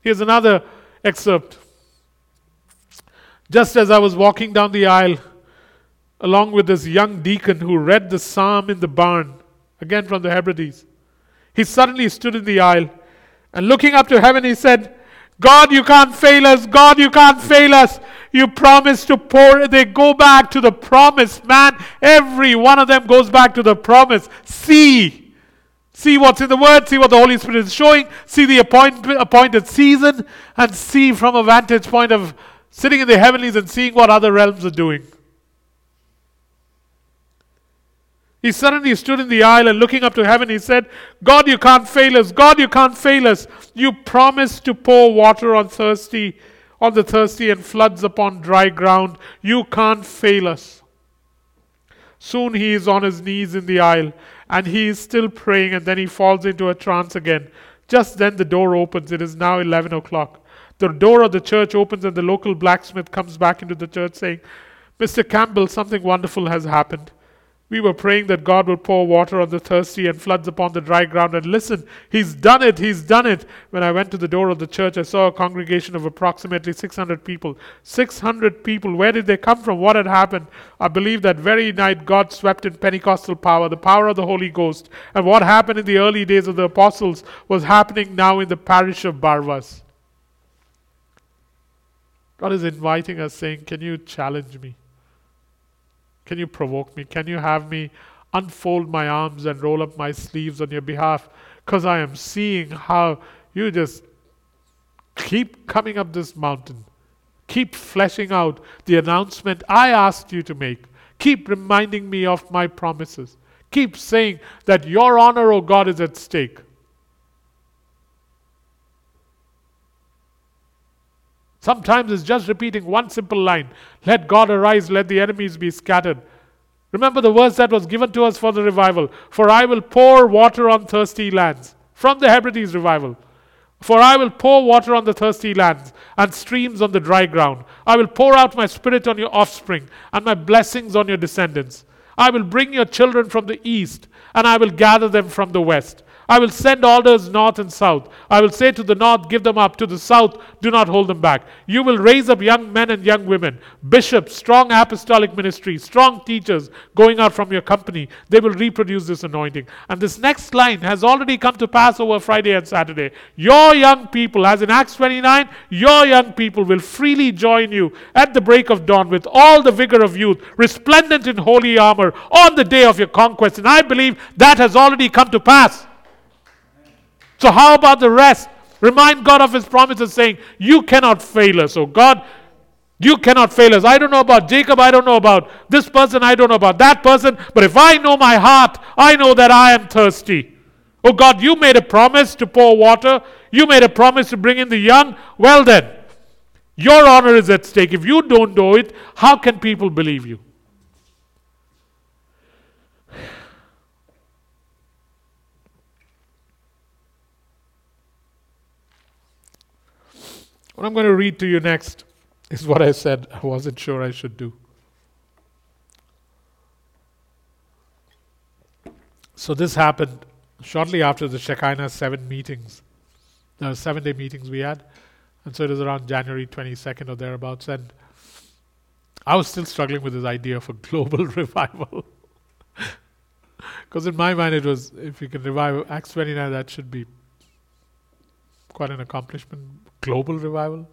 Here's another excerpt. Just as I was walking down the aisle, along with this young deacon who read the psalm in the barn, again from the Hebrides, he suddenly stood in the aisle and looking up to heaven, he said, God, you can't fail us. God, you can't fail us. You promised to pour. They go back to the promise, man. Every one of them goes back to the promise. See. See what's in the Word. See what the Holy Spirit is showing. See the appoint, appointed season. And see from a vantage point of sitting in the heavenlies and seeing what other realms are doing. He suddenly stood in the aisle and looking up to heaven, he said, God, you can't fail us. God, you can't fail us. You promised to pour water on thirsty, on the thirsty and floods upon dry ground. You can't fail us. Soon he is on his knees in the aisle and he is still praying and then he falls into a trance again. Just then the door opens. It is now 11 o'clock. The door of the church opens and the local blacksmith comes back into the church saying, Mr. Campbell, something wonderful has happened. We were praying that God would pour water on the thirsty and floods upon the dry ground. And listen, He's done it, He's done it. When I went to the door of the church, I saw a congregation of approximately 600 people. 600 people. Where did they come from? What had happened? I believe that very night God swept in Pentecostal power, the power of the Holy Ghost. And what happened in the early days of the apostles was happening now in the parish of Barvas. God is inviting us, saying, Can you challenge me? Can you provoke me? Can you have me unfold my arms and roll up my sleeves on your behalf? Because I am seeing how you just keep coming up this mountain. Keep fleshing out the announcement I asked you to make. Keep reminding me of my promises. Keep saying that your honor, O oh God, is at stake. Sometimes it's just repeating one simple line Let God arise, let the enemies be scattered. Remember the verse that was given to us for the revival For I will pour water on thirsty lands. From the Hebrides revival. For I will pour water on the thirsty lands and streams on the dry ground. I will pour out my spirit on your offspring and my blessings on your descendants. I will bring your children from the east and I will gather them from the west. I will send orders north and south. I will say to the north, Give them up. To the south, do not hold them back. You will raise up young men and young women, bishops, strong apostolic ministry, strong teachers going out from your company. They will reproduce this anointing. And this next line has already come to pass over Friday and Saturday. Your young people, as in Acts 29, your young people will freely join you at the break of dawn with all the vigor of youth, resplendent in holy armor on the day of your conquest. And I believe that has already come to pass. So, how about the rest? Remind God of His promises, saying, You cannot fail us. Oh, God, you cannot fail us. I don't know about Jacob. I don't know about this person. I don't know about that person. But if I know my heart, I know that I am thirsty. Oh, God, you made a promise to pour water. You made a promise to bring in the young. Well, then, your honor is at stake. If you don't do it, how can people believe you? What I'm going to read to you next is what I said I wasn't sure I should do. So this happened shortly after the Shekinah seven meetings, the seven day meetings we had. And so it was around January 22nd or thereabouts. And I was still struggling with this idea of a global revival. Because in my mind, it was if you can revive Acts 29, that should be quite an accomplishment global revival.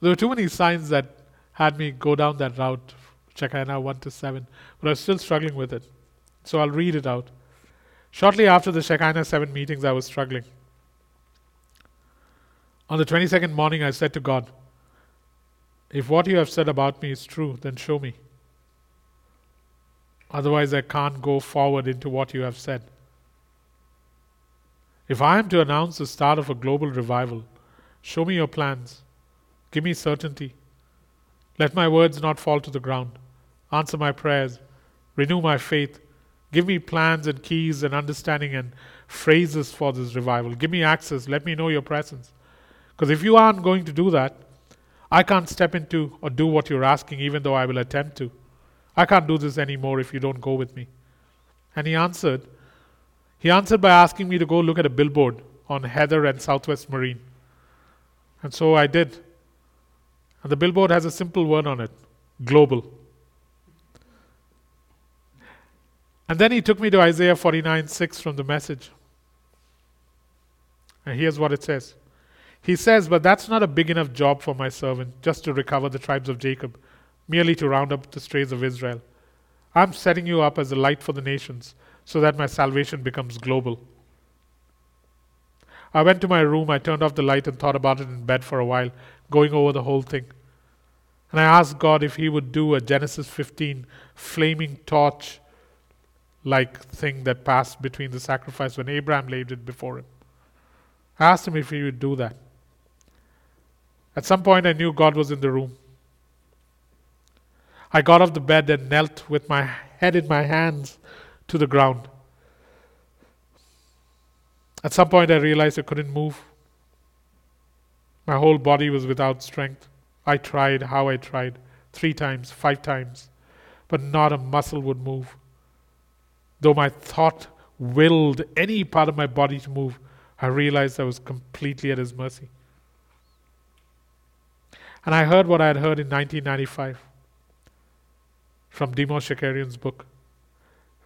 There were too many signs that had me go down that route, Shekinah 1 to 7, but I was still struggling with it. So I'll read it out. Shortly after the Shekinah 7 meetings, I was struggling. On the 22nd morning, I said to God, If what you have said about me is true, then show me. Otherwise, I can't go forward into what you have said. If I am to announce the start of a global revival, Show me your plans. Give me certainty. Let my words not fall to the ground. Answer my prayers. Renew my faith. Give me plans and keys and understanding and phrases for this revival. Give me access. Let me know your presence. Because if you aren't going to do that, I can't step into or do what you're asking, even though I will attempt to. I can't do this anymore if you don't go with me. And he answered. He answered by asking me to go look at a billboard on Heather and Southwest Marine. And so I did. And the billboard has a simple word on it global. And then he took me to Isaiah 49 6 from the message. And here's what it says He says, But that's not a big enough job for my servant, just to recover the tribes of Jacob, merely to round up the strays of Israel. I'm setting you up as a light for the nations, so that my salvation becomes global. I went to my room, I turned off the light and thought about it in bed for a while, going over the whole thing. And I asked God if He would do a Genesis 15 flaming torch like thing that passed between the sacrifice when Abraham laid it before him. I asked him if he would do that. At some point, I knew God was in the room. I got off the bed and knelt with my head in my hands to the ground. At some point, I realized I couldn't move. My whole body was without strength. I tried how I tried three times, five times, but not a muscle would move. Though my thought willed any part of my body to move, I realized I was completely at His mercy. And I heard what I had heard in 1995 from Demos Shakarian's book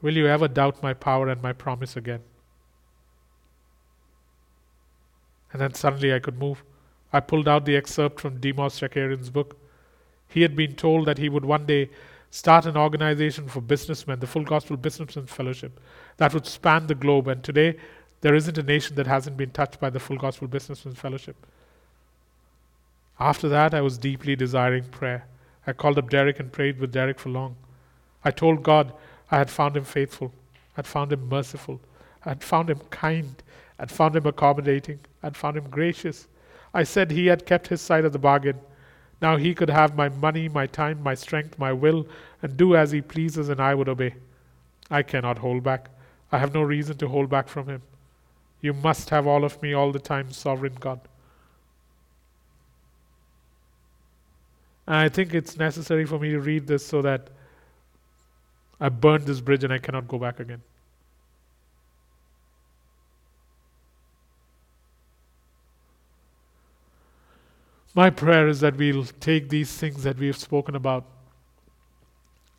Will you ever doubt my power and my promise again? And then suddenly I could move. I pulled out the excerpt from Demos Shakarian's book. He had been told that he would one day start an organization for businessmen, the Full Gospel Businessmen Fellowship, that would span the globe. And today, there isn't a nation that hasn't been touched by the Full Gospel Businessmen Fellowship. After that, I was deeply desiring prayer. I called up Derek and prayed with Derek for long. I told God I had found him faithful, I had found him merciful, I had found him kind, I'd found him accommodating. I'd found him gracious. I said he had kept his side of the bargain. Now he could have my money, my time, my strength, my will, and do as he pleases, and I would obey. I cannot hold back. I have no reason to hold back from him. You must have all of me all the time, sovereign God. And I think it's necessary for me to read this so that I burned this bridge and I cannot go back again. My prayer is that we'll take these things that we've spoken about.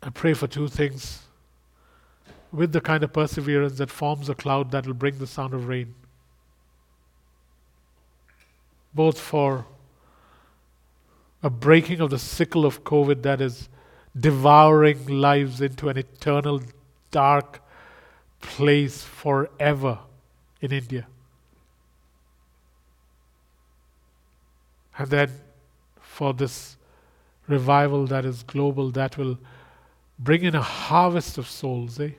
I pray for two things with the kind of perseverance that forms a cloud that will bring the sound of rain. Both for a breaking of the sickle of COVID that is devouring lives into an eternal dark place forever in India. And then for this revival that is global, that will bring in a harvest of souls, eh?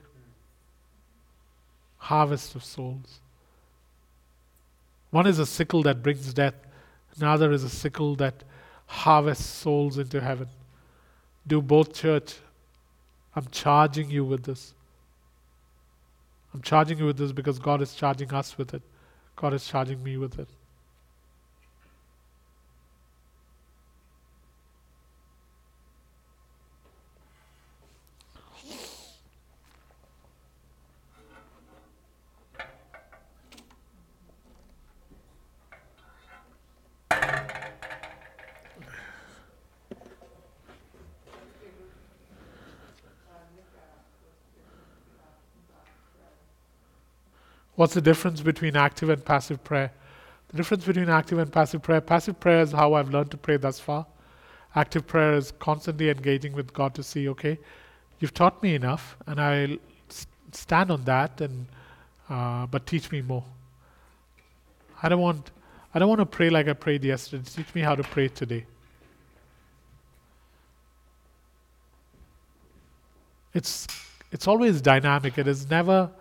Harvest of souls. One is a sickle that brings death, another is a sickle that harvests souls into heaven. Do both, church. I'm charging you with this. I'm charging you with this because God is charging us with it. God is charging me with it. What's the difference between active and passive prayer? The difference between active and passive prayer passive prayer is how I've learned to pray thus far. Active prayer is constantly engaging with God to see, okay, you've taught me enough, and I'll stand on that, and uh, but teach me more. I don't want I don't want to pray like I prayed yesterday. Teach me how to pray today. It's it's always dynamic. It is never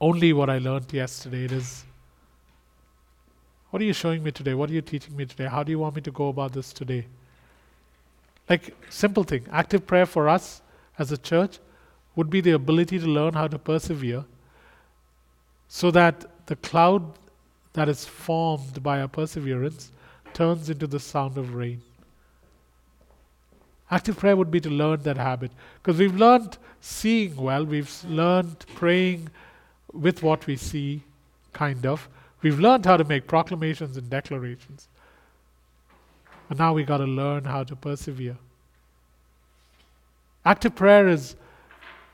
only what I learned yesterday. It is what are you showing me today? What are you teaching me today? How do you want me to go about this today? Like, simple thing active prayer for us as a church would be the ability to learn how to persevere so that the cloud that is formed by our perseverance turns into the sound of rain. Active prayer would be to learn that habit because we've learned seeing well, we've learned praying with what we see, kind of. We've learned how to make proclamations and declarations. And now we got to learn how to persevere. Active prayer is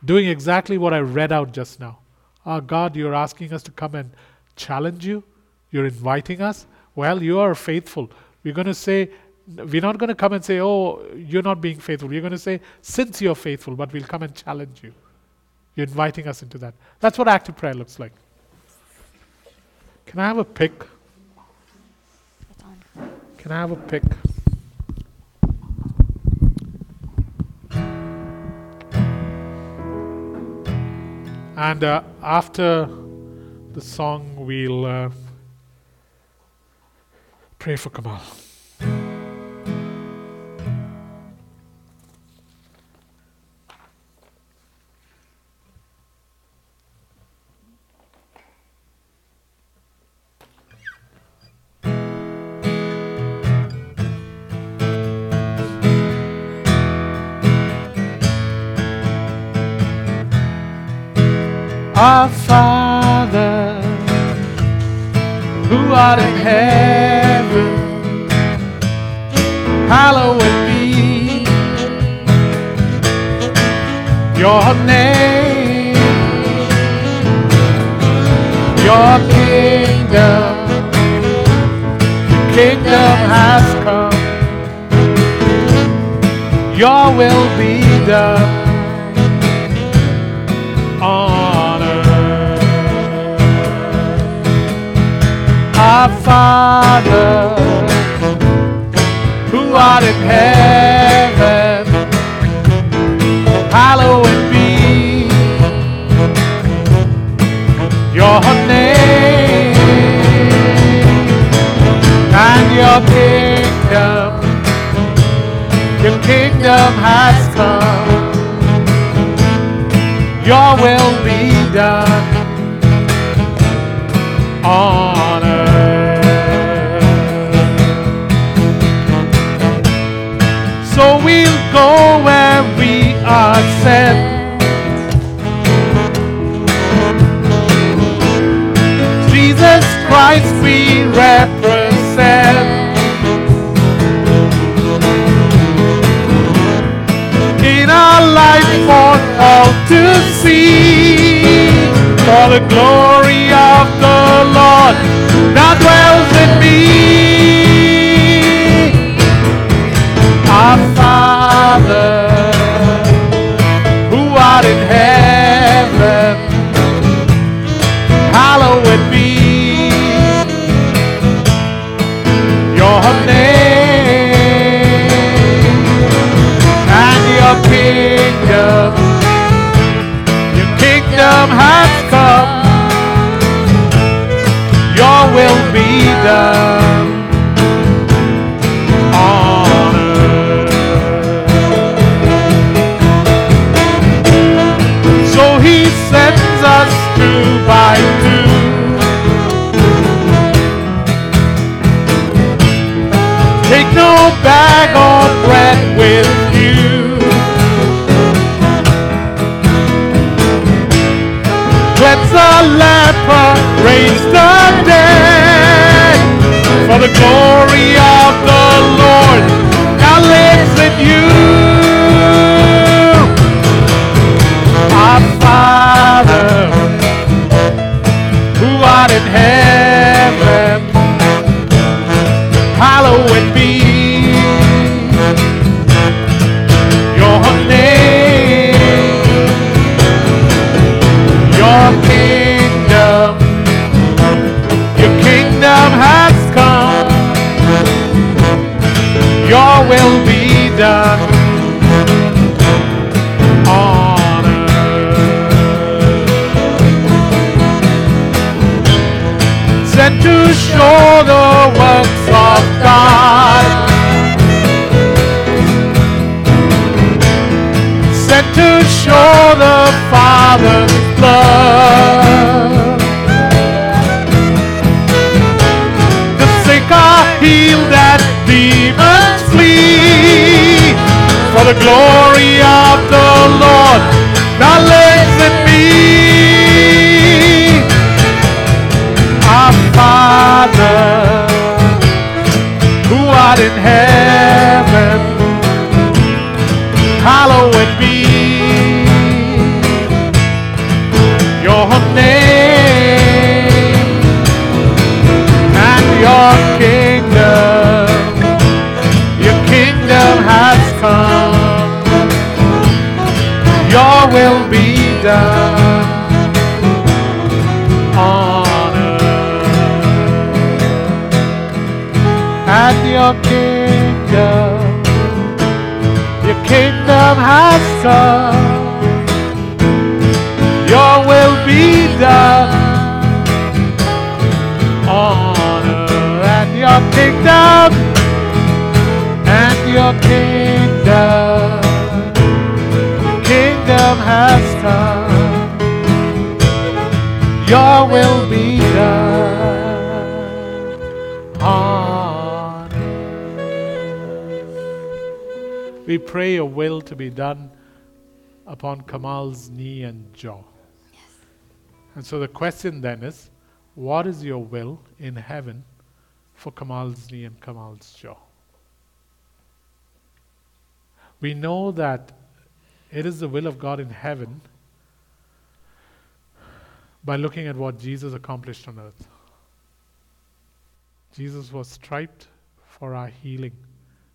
doing exactly what I read out just now. Oh, God, you're asking us to come and challenge you. You're inviting us. Well, you are faithful. We're going to say, we're not going to come and say, oh, you're not being faithful. We're going to say, since you're faithful, but we'll come and challenge you. You're inviting us into that. That's what active prayer looks like. Can I have a pick? Can I have a pick? And uh, after the song, we'll uh, pray for Kamal. Our Father, who art in heaven, hallowed be your name, your kingdom, kingdom has come, your will be done our Father, who art in heaven, hallowed be your name and your kingdom. Your kingdom has come. Your will be done on Accept. Jesus Christ we represent. In our life for all to see, for the glory of the Lord that dwells in me. Our Father. Your kingdom, your kingdom has come. Your will be done on earth. And your kingdom, and your kingdom, your kingdom has come. Your will be We pray your will to be done upon Kamal's knee and jaw. And so the question then is what is your will in heaven for Kamal's knee and Kamal's jaw? We know that it is the will of God in heaven by looking at what Jesus accomplished on earth. Jesus was striped for our healing,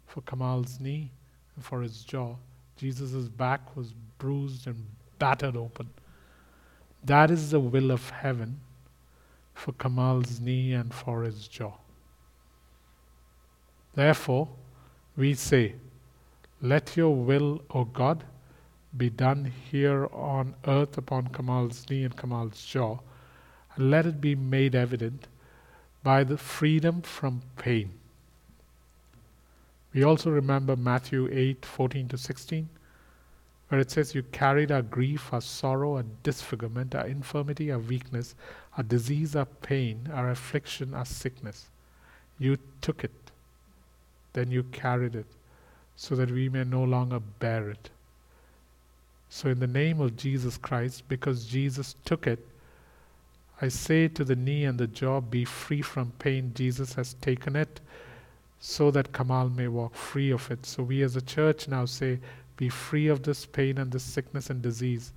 for Kamal's knee for his jaw. Jesus' back was bruised and battered open. That is the will of heaven for Kamal's knee and for his jaw. Therefore, we say, Let your will, O God, be done here on earth upon Kamal's knee and Kamal's jaw, and let it be made evident by the freedom from pain. We also remember Matthew 8 14 to 16, where it says, You carried our grief, our sorrow, our disfigurement, our infirmity, our weakness, our disease, our pain, our affliction, our sickness. You took it, then you carried it, so that we may no longer bear it. So, in the name of Jesus Christ, because Jesus took it, I say to the knee and the jaw, Be free from pain. Jesus has taken it so that Kamal may walk free of it. So, we as a church now say, Be free of this pain and this sickness and disease.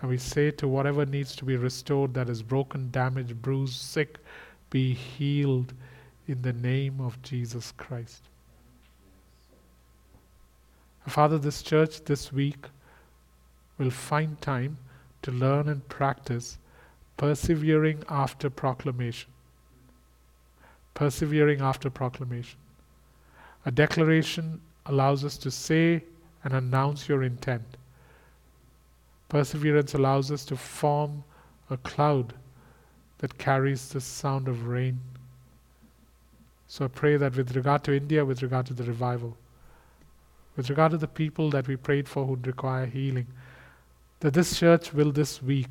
And we say to whatever needs to be restored that is broken, damaged, bruised, sick, be healed in the name of Jesus Christ. Father, this church this week will find time to learn and practice persevering after proclamation. Persevering after proclamation. A declaration allows us to say and announce your intent. Perseverance allows us to form a cloud that carries the sound of rain. So I pray that with regard to India, with regard to the revival, with regard to the people that we prayed for who require healing, that this church will this week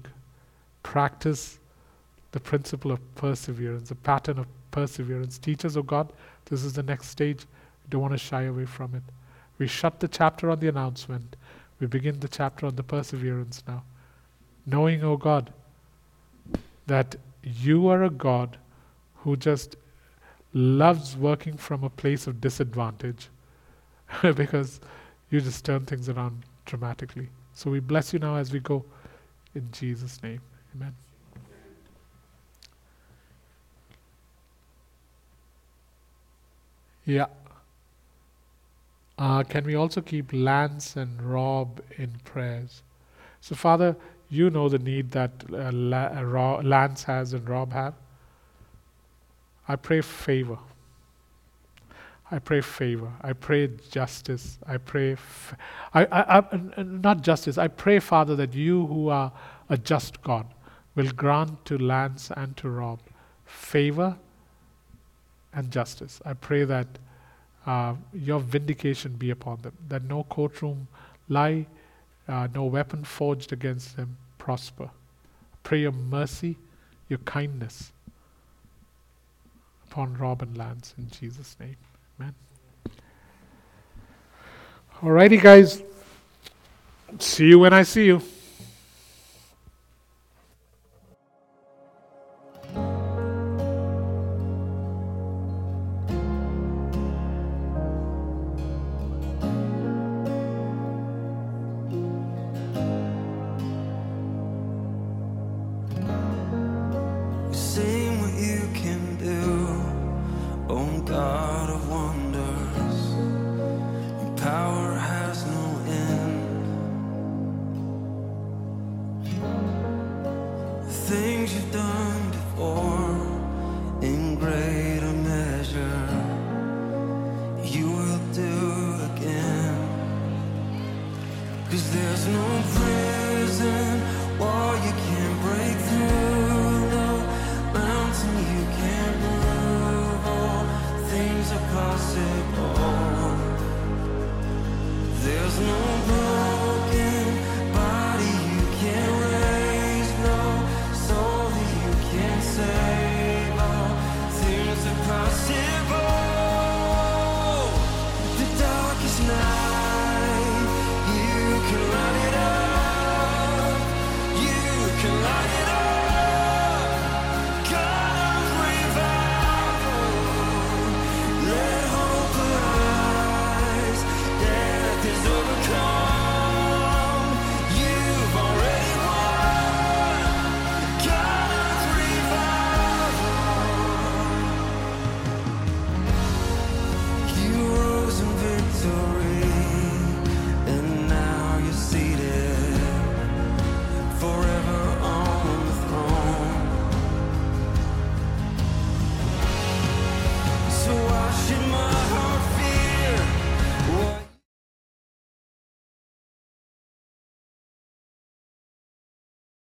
practice the principle of perseverance, the pattern of perseverance. Teach us, oh God, this is the next stage. Don't want to shy away from it. We shut the chapter on the announcement. We begin the chapter on the perseverance now. Knowing, oh God, that you are a God who just loves working from a place of disadvantage because you just turn things around dramatically. So we bless you now as we go in Jesus' name. Amen. Yeah. Uh, can we also keep Lance and Rob in prayers? So, Father, you know the need that uh, La- uh, Lance has and Rob have. I pray favor. I pray favor. I pray justice. I pray, f- I, I, I, not justice. I pray, Father, that you, who are a just God, will grant to Lance and to Rob favor and justice. I pray that uh, your vindication be upon them, that no courtroom lie, uh, no weapon forged against them prosper. Pray your mercy, your kindness upon Rob and Lance in Jesus' name. Amen. Alrighty, guys. See you when I see you.